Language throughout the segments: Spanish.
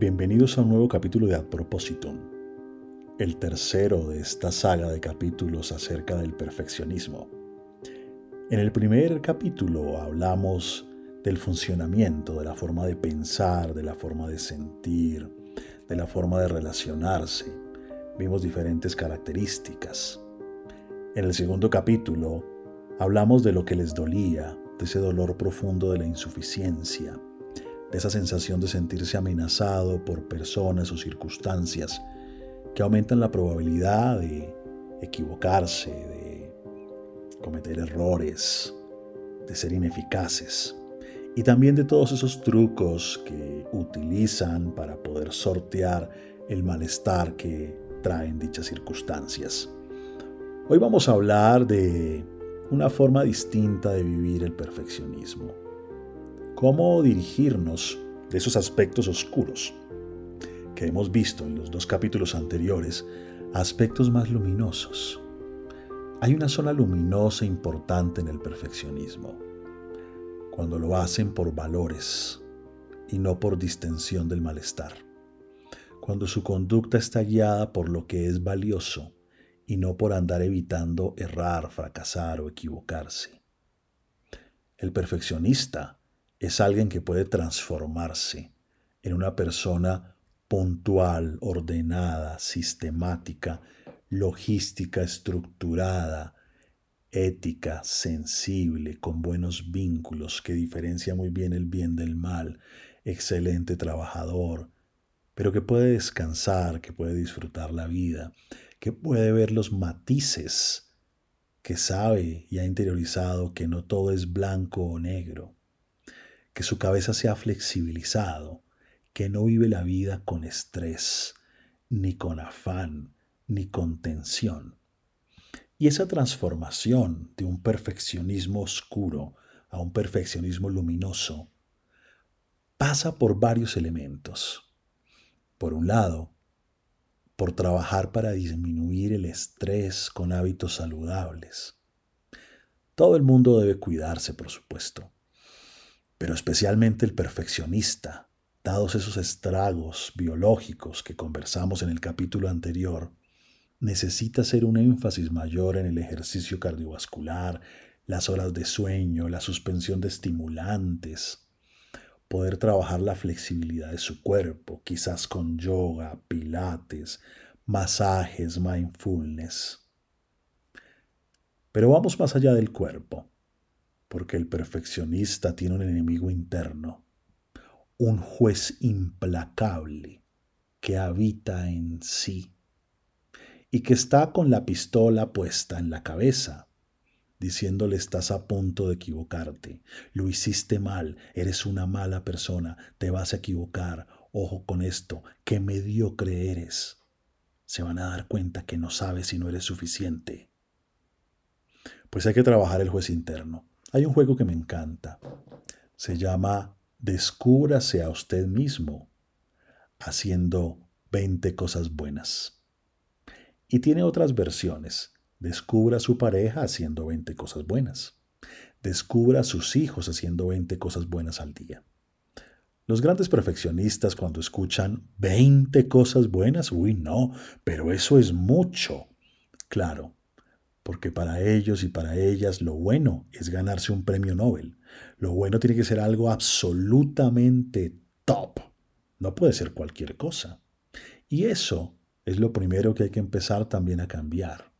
Bienvenidos a un nuevo capítulo de Ad Propositum, el tercero de esta saga de capítulos acerca del perfeccionismo. En el primer capítulo hablamos del funcionamiento, de la forma de pensar, de la forma de sentir, de la forma de relacionarse. Vimos diferentes características. En el segundo capítulo hablamos de lo que les dolía, de ese dolor profundo de la insuficiencia, de esa sensación de sentirse amenazado por personas o circunstancias que aumentan la probabilidad de equivocarse, de cometer errores, de ser ineficaces. Y también de todos esos trucos que utilizan para poder sortear el malestar que traen dichas circunstancias. Hoy vamos a hablar de una forma distinta de vivir el perfeccionismo cómo dirigirnos de esos aspectos oscuros que hemos visto en los dos capítulos anteriores aspectos más luminosos. Hay una zona luminosa importante en el perfeccionismo, cuando lo hacen por valores y no por distensión del malestar, cuando su conducta está guiada por lo que es valioso y no por andar evitando errar, fracasar o equivocarse. El perfeccionista es alguien que puede transformarse en una persona puntual, ordenada, sistemática, logística, estructurada, ética, sensible, con buenos vínculos, que diferencia muy bien el bien del mal, excelente trabajador, pero que puede descansar, que puede disfrutar la vida, que puede ver los matices, que sabe y ha interiorizado que no todo es blanco o negro, que su cabeza se ha flexibilizado, que no vive la vida con estrés, ni con afán, ni con tensión. Y esa transformación de un perfeccionismo oscuro a un perfeccionismo luminoso pasa por varios elementos. Por un lado, por trabajar para disminuir el estrés con hábitos saludables. Todo el mundo debe cuidarse, por supuesto, pero especialmente el perfeccionista, dados esos estragos biológicos que conversamos en el capítulo anterior, necesita hacer un énfasis mayor en el ejercicio cardiovascular, las horas de sueño, la suspensión de estimulantes, poder trabajar la flexibilidad de su cuerpo, quizás con yoga, pilates, masajes, mindfulness. Pero vamos más allá del cuerpo porque el perfeccionista tiene un enemigo interno, un juez implacable que habita en sí y que está con la pistola puesta en la cabeza, diciéndole estás a punto de equivocarte, lo hiciste mal, eres una mala persona, te vas a equivocar, ojo con esto, qué mediocre eres. Se van a dar cuenta que no sabes si no eres suficiente. Pues hay que trabajar el juez interno. Hay un juego que me encanta. Se llama Descúbrase a usted mismo haciendo 20 cosas buenas. Y tiene otras versiones. Descubra a su pareja haciendo 20 cosas buenas. Descubra a sus hijos haciendo 20 cosas buenas al día. Los grandes perfeccionistas cuando escuchan 20 cosas buenas, uy, no, pero eso es mucho. Claro, porque para ellos y para ellas lo bueno es ganarse un premio Nobel. Lo bueno tiene que ser algo absolutamente top. No puede ser cualquier cosa. Y eso es lo primero que hay que empezar también a cambiar.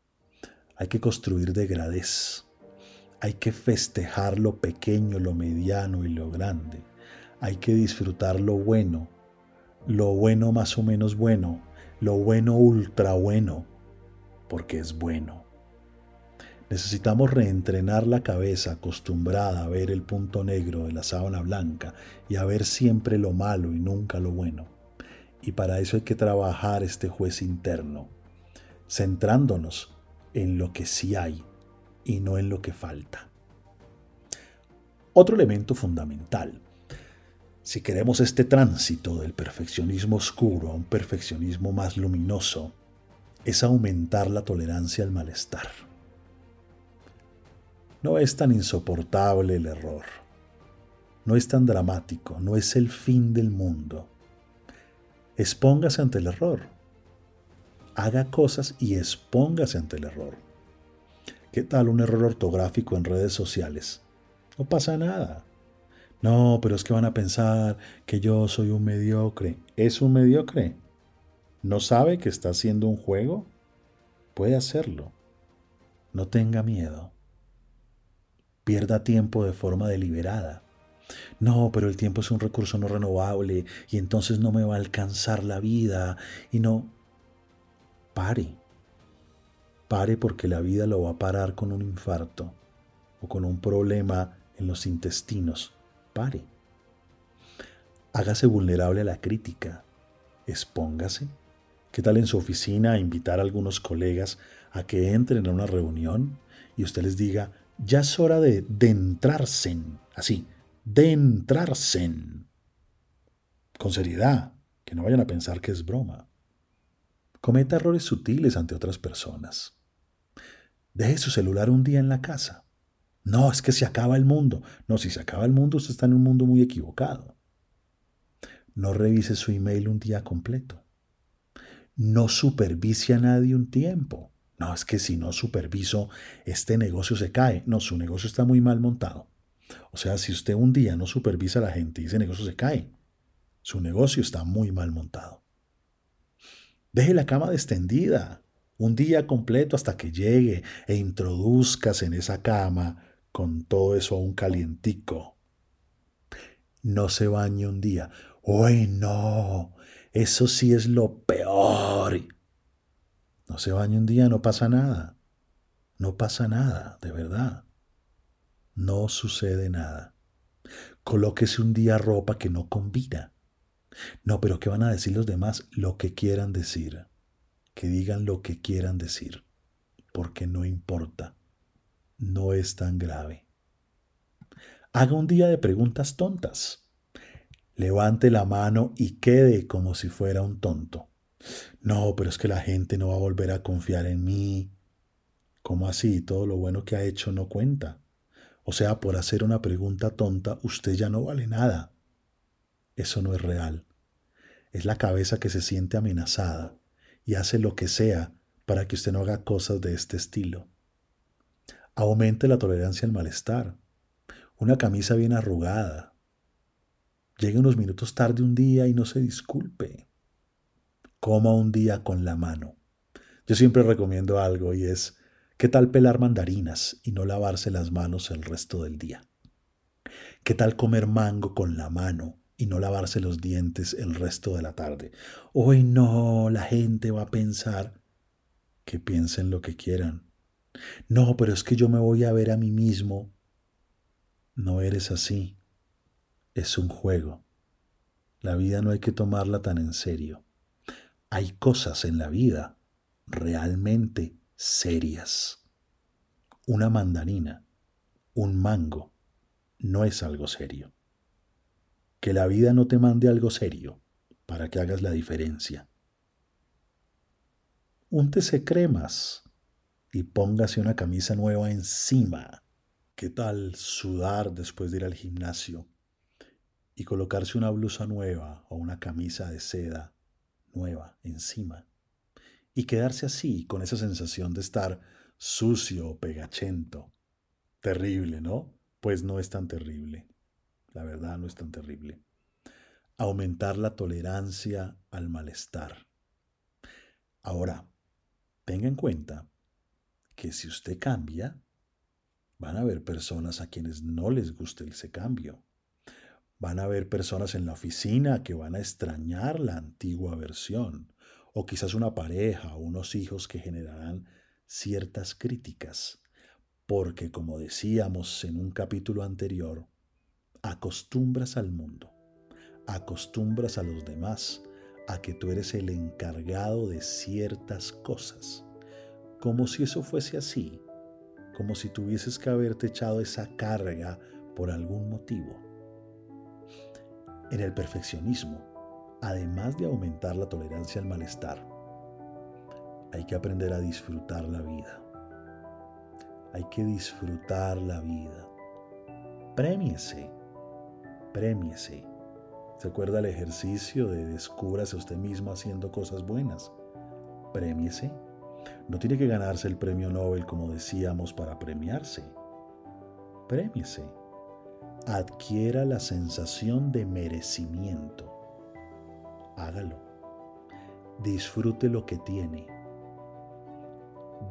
Hay que construir degradez. Hay que festejar lo pequeño, lo mediano y lo grande. Hay que disfrutar lo bueno, lo bueno más o menos bueno, lo bueno ultra bueno, porque es bueno. Necesitamos reentrenar la cabeza acostumbrada a ver el punto negro de la sábana blanca y a ver siempre lo malo y nunca lo bueno. Y para eso hay que trabajar este juez interno, centrándonos en lo que sí hay y no en lo que falta. Otro elemento fundamental, si queremos este tránsito del perfeccionismo oscuro a un perfeccionismo más luminoso, es aumentar la tolerancia al malestar. No es tan insoportable el error. No es tan dramático, no es el fin del mundo. expóngase ante el error. Haga cosas y expóngase ante el error. ¿Qué tal un error ortográfico en redes sociales? No pasa nada. No, pero es que van a pensar que yo soy un mediocre. ¿Es un mediocre? ¿No sabe que está haciendo un juego? Puede hacerlo. No tenga miedo. Pierda tiempo de forma deliberada. No, pero el tiempo es un recurso no renovable y entonces no me va a alcanzar la vida y no. Pare. Pare porque la vida lo va a parar con un infarto o con un problema en los intestinos pare. Hágase vulnerable a la crítica. Expóngase. ¿Qué tal en su oficina invitar a algunos colegas a que entren a una reunión y usted les diga, ya es hora de, de entrarse, así, de con seriedad, que no vayan a pensar que es broma. Cometa errores sutiles ante otras personas. Deje su celular un día en la casa. No, es que se acaba el mundo. No, si se acaba el mundo, usted está en un mundo muy equivocado. No revise su email un día completo. No supervise a nadie un tiempo. No, es que si no superviso, este negocio se cae. No, su negocio está muy mal montado. O sea, si usted un día no supervisa a la gente y ese negocio se cae, su negocio está muy mal montado. Deje la cama extendida un día completo hasta que llegue e introduzcas en esa cama con todo eso un calientico. No se bañe un día. ¡Uy, no! Eso sí es lo peor. No se bañe un día, no pasa nada. No pasa nada, de verdad. No sucede nada. Colóquese un día ropa que no combina. No, pero ¿qué van a decir los demás? Lo que quieran decir. Que digan lo que quieran decir. Porque no importa no es tan grave. Haga un día de preguntas tontas. Levante la mano y quede como si fuera un tonto. No, pero es que la gente no va a volver a confiar en mí. ¿Cómo así? Todo lo bueno que ha hecho no cuenta. O sea, por hacer una pregunta tonta, usted ya no vale nada. Eso no es real. Es la cabeza que se siente amenazada y hace lo que sea para que usted no haga cosas de este estilo. Aumente la tolerancia al malestar. Una camisa bien arrugada. Llegue unos minutos tarde un día y no se disculpe. Coma un día con la mano. Yo siempre recomiendo algo y es, ¿qué tal pelar mandarinas y no lavarse las manos el resto del día? ¿Qué tal comer mango con la mano y no lavarse los dientes el resto de la tarde? Hoy no, la gente va a pensar que piensen lo que quieran. No, pero es que yo me voy a ver a mí mismo. No eres así. Es un juego. La vida no hay que tomarla tan en serio. Hay cosas en la vida realmente serias. Una mandarina, un mango, no es algo serio. Que la vida no te mande algo serio para que hagas la diferencia. Úntese cremas y póngase una camisa nueva encima. ¿Qué tal sudar después de ir al gimnasio y colocarse una blusa nueva o una camisa de seda nueva encima? Y quedarse así, con esa sensación de estar sucio o pegachento. Terrible, ¿no? Pues no es tan terrible. La verdad no es tan terrible. Aumentar la tolerancia al malestar. Ahora, tenga en cuenta que si usted cambia, van a haber personas a quienes no les guste ese cambio. Van a haber personas en la oficina que van a extrañar la antigua versión, o quizás una pareja o unos hijos que generarán ciertas críticas, porque como decíamos en un capítulo anterior, acostumbras al mundo, acostumbras a los demás a que tú eres el encargado de ciertas cosas como si eso fuese así, como si tuvieses que haberte echado esa carga por algún motivo. En el perfeccionismo, además de aumentar la tolerancia al malestar, hay que aprender a disfrutar la vida. Hay que disfrutar la vida. Prémiese, prémiese. ¿Se acuerda el ejercicio de descúbrase usted mismo haciendo cosas buenas? Premiese. No tiene que ganarse el premio Nobel como decíamos para premiarse. Premiese. Adquiera la sensación de merecimiento. Hágalo. Disfrute lo que tiene.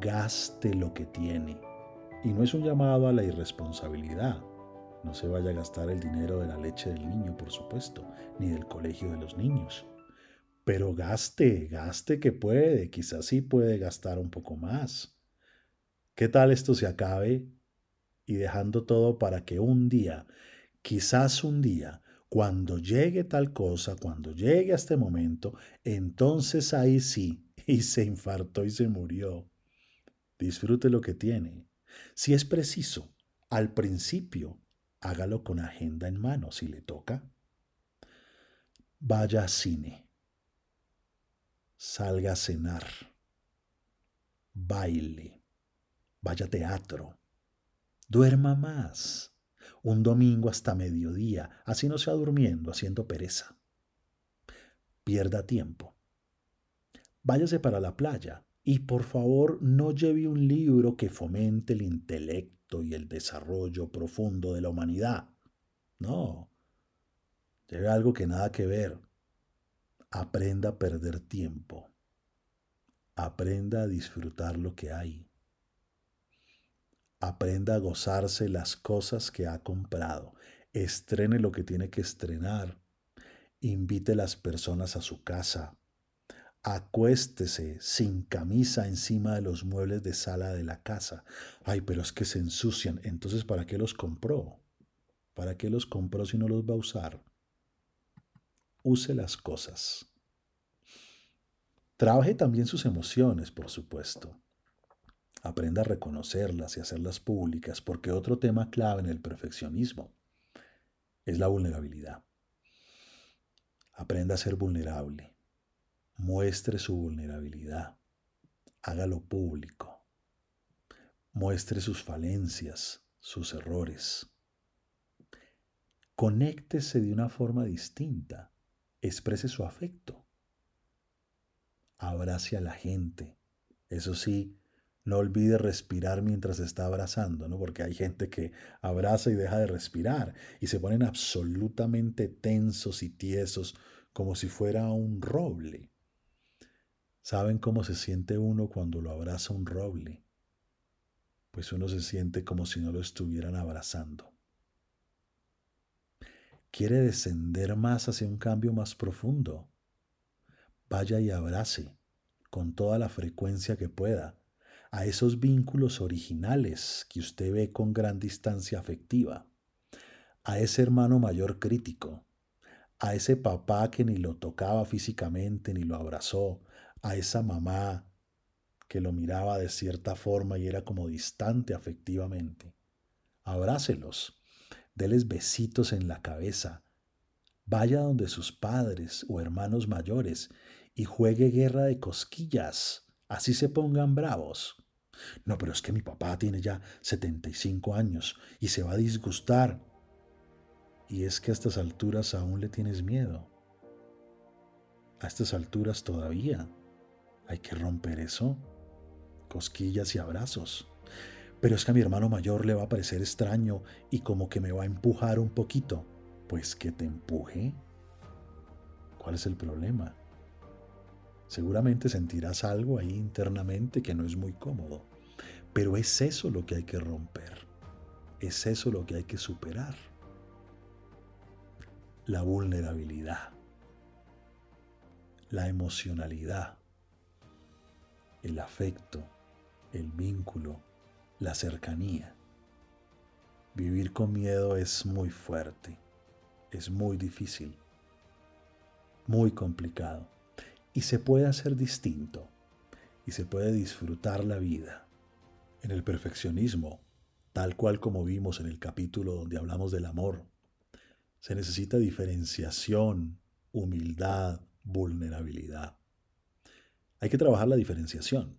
Gaste lo que tiene. Y no es un llamado a la irresponsabilidad. No se vaya a gastar el dinero de la leche del niño, por supuesto, ni del colegio de los niños. Pero gaste, gaste que puede, quizás sí puede gastar un poco más. ¿Qué tal esto se acabe y dejando todo para que un día, quizás un día, cuando llegue tal cosa, cuando llegue a este momento, entonces ahí sí, y se infartó y se murió. Disfrute lo que tiene. Si es preciso, al principio, hágalo con agenda en mano si le toca. Vaya a cine. Salga a cenar. Baile. Vaya a teatro. Duerma más. Un domingo hasta mediodía, así no sea durmiendo, haciendo pereza. Pierda tiempo. Váyase para la playa y por favor no lleve un libro que fomente el intelecto y el desarrollo profundo de la humanidad. No, lleve algo que nada que ver. Aprenda a perder tiempo. Aprenda a disfrutar lo que hay. Aprenda a gozarse las cosas que ha comprado. Estrene lo que tiene que estrenar. Invite a las personas a su casa acuéstese sin camisa encima de los muebles de sala de la casa. Ay, pero es que se ensucian. Entonces, ¿para qué los compró? ¿Para qué los compró si no los va a usar? Use las cosas. Trabaje también sus emociones, por supuesto. Aprenda a reconocerlas y hacerlas públicas, porque otro tema clave en el perfeccionismo es la vulnerabilidad. Aprenda a ser vulnerable muestre su vulnerabilidad, hágalo público, muestre sus falencias, sus errores. Conéctese de una forma distinta, exprese su afecto, abrace a la gente. Eso sí, no olvide respirar mientras está abrazando, ¿no? Porque hay gente que abraza y deja de respirar y se ponen absolutamente tensos y tiesos como si fuera un roble. ¿Saben cómo se siente uno cuando lo abraza un roble? Pues uno se siente como si no lo estuvieran abrazando. ¿Quiere descender más hacia un cambio más profundo? Vaya y abrace con toda la frecuencia que pueda a esos vínculos originales que usted ve con gran distancia afectiva, a ese hermano mayor crítico, a ese papá que ni lo tocaba físicamente ni lo abrazó, a esa mamá que lo miraba de cierta forma y era como distante afectivamente. Abrácelos, déles besitos en la cabeza, vaya donde sus padres o hermanos mayores y juegue guerra de cosquillas, así se pongan bravos. No, pero es que mi papá tiene ya 75 años y se va a disgustar. Y es que a estas alturas aún le tienes miedo. A estas alturas todavía hay que romper eso. Cosquillas y abrazos. Pero es que a mi hermano mayor le va a parecer extraño y como que me va a empujar un poquito. Pues que te empuje. ¿Cuál es el problema? Seguramente sentirás algo ahí internamente que no es muy cómodo. Pero es eso lo que hay que romper. Es eso lo que hay que superar. La vulnerabilidad. La emocionalidad el afecto, el vínculo, la cercanía. Vivir con miedo es muy fuerte, es muy difícil, muy complicado y se puede hacer distinto y se puede disfrutar la vida. En el perfeccionismo, tal cual como vimos en el capítulo donde hablamos del amor, se necesita diferenciación, humildad, vulnerabilidad. Hay que trabajar la diferenciación,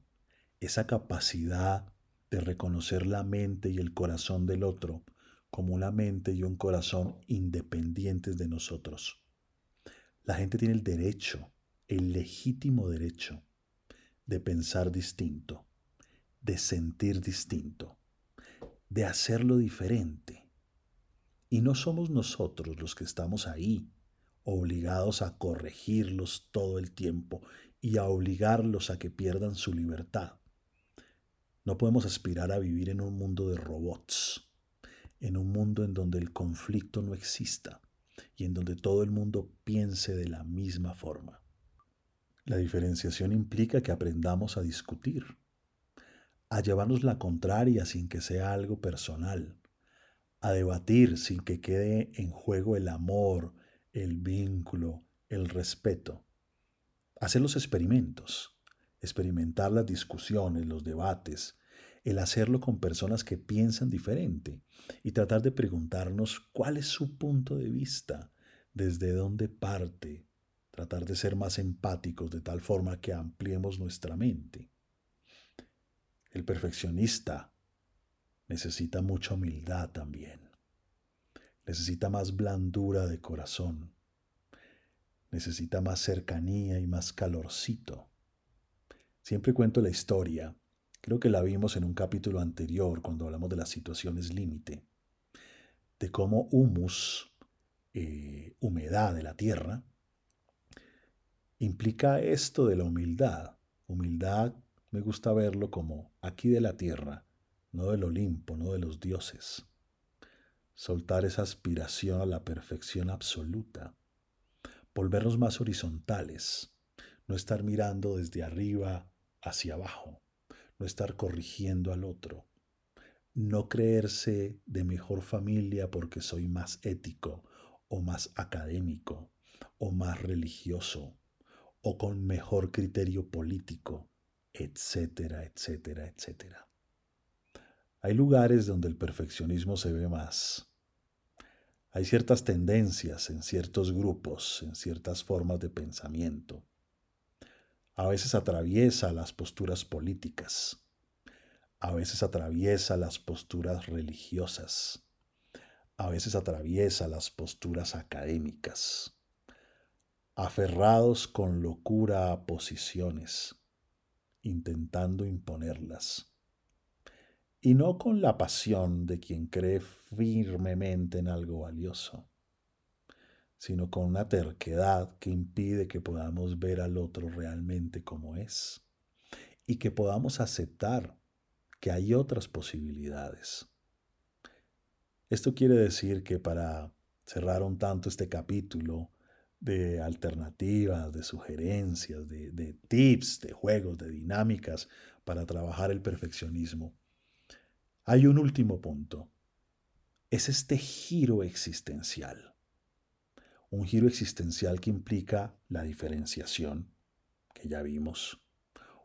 esa capacidad de reconocer la mente y el corazón del otro como una mente y un corazón independientes de nosotros. La gente tiene el derecho, el legítimo derecho de pensar distinto, de sentir distinto, de hacerlo diferente. Y no somos nosotros los que estamos ahí, obligados a corregirlos todo el tiempo y a obligarlos a que pierdan su libertad. No podemos aspirar a vivir en un mundo de robots, en un mundo en donde el conflicto no exista y en donde todo el mundo piense de la misma forma. La diferenciación implica que aprendamos a discutir, a llevarnos la contraria sin que sea algo personal, a debatir sin que quede en juego el amor, el vínculo, el respeto. Hacer los experimentos, experimentar las discusiones, los debates, el hacerlo con personas que piensan diferente y tratar de preguntarnos cuál es su punto de vista, desde dónde parte, tratar de ser más empáticos de tal forma que ampliemos nuestra mente. El perfeccionista necesita mucha humildad también. Necesita más blandura de corazón. Necesita más cercanía y más calorcito. Siempre cuento la historia Creo que la vimos en un capítulo anterior cuando hablamos de las situaciones límite, de cómo humus, eh, humedad de la tierra, implica esto de la humildad. Humildad me gusta verlo como aquí de la tierra, no del Olimpo, no de los dioses. Soltar esa aspiración a la perfección absoluta. Volvernos más horizontales, no estar mirando desde arriba hacia abajo no estar corrigiendo al otro, no creerse de mejor familia porque soy más ético o más académico o más religioso o con mejor criterio político, etcétera, etcétera, etcétera. Hay lugares donde el perfeccionismo se ve más. Hay ciertas tendencias en ciertos grupos, en ciertas formas de pensamiento a veces atraviesa las posturas políticas, a veces atraviesa las posturas religiosas, a veces atraviesa las posturas académicas, aferrados con locura a posiciones, intentando imponerlas, y no con la pasión de quien cree firmemente en algo valioso sino con una terquedad que impide que podamos ver al otro realmente como es y que podamos aceptar que hay otras posibilidades. Esto quiere decir que para cerrar un tanto este capítulo de alternativas, de sugerencias, de, de tips, de juegos, de dinámicas para trabajar el perfeccionismo, hay un último punto. Es este giro existencial un giro existencial que implica la diferenciación, que ya vimos,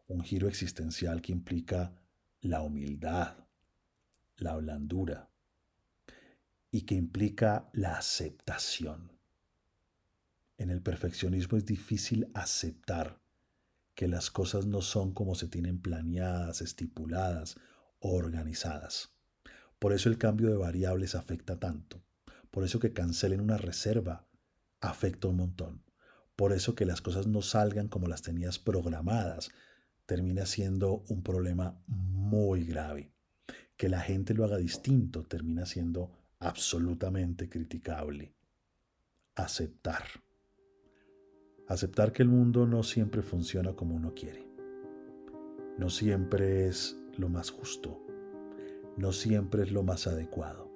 un giro existencial que implica la humildad, la blandura y que implica la aceptación. En el perfeccionismo es difícil aceptar que las cosas no son como se tienen planeadas, estipuladas o organizadas. Por eso el cambio de variables afecta tanto. Por eso que cancelen una reserva afecta un montón. Por eso que las cosas no salgan como las tenías programadas termina siendo un problema muy grave. Que la gente lo haga distinto termina siendo absolutamente criticable. Aceptar. Aceptar que el mundo no siempre funciona como uno quiere. No siempre es lo más justo. No siempre es lo más adecuado.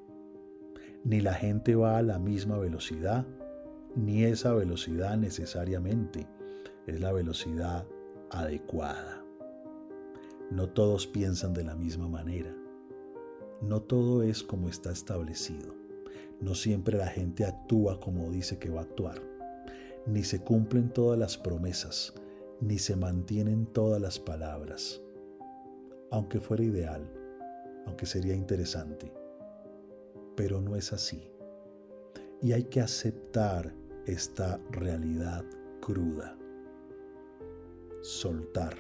Ni la gente va a la misma velocidad ni esa velocidad necesariamente es la velocidad adecuada. No todos piensan de la misma manera. No todo es como está establecido. No siempre la gente actúa como dice que va a actuar. Ni se cumplen todas las promesas, ni se mantienen todas las palabras. Aunque fuera ideal, aunque sería interesante. Pero no es así. Y hay que aceptar esta realidad cruda. Soltar,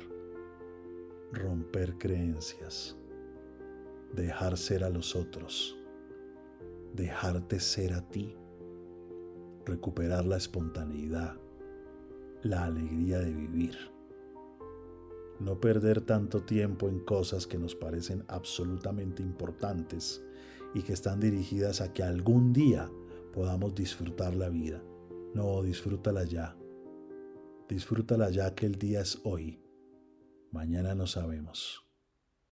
romper creencias, dejar ser a los otros, dejarte ser a ti, recuperar la espontaneidad, la alegría de vivir. No perder tanto tiempo en cosas que nos parecen absolutamente importantes y que están dirigidas a que algún día podamos disfrutar la vida. No, disfrútala ya. Disfrútala ya que el día es hoy. Mañana no sabemos.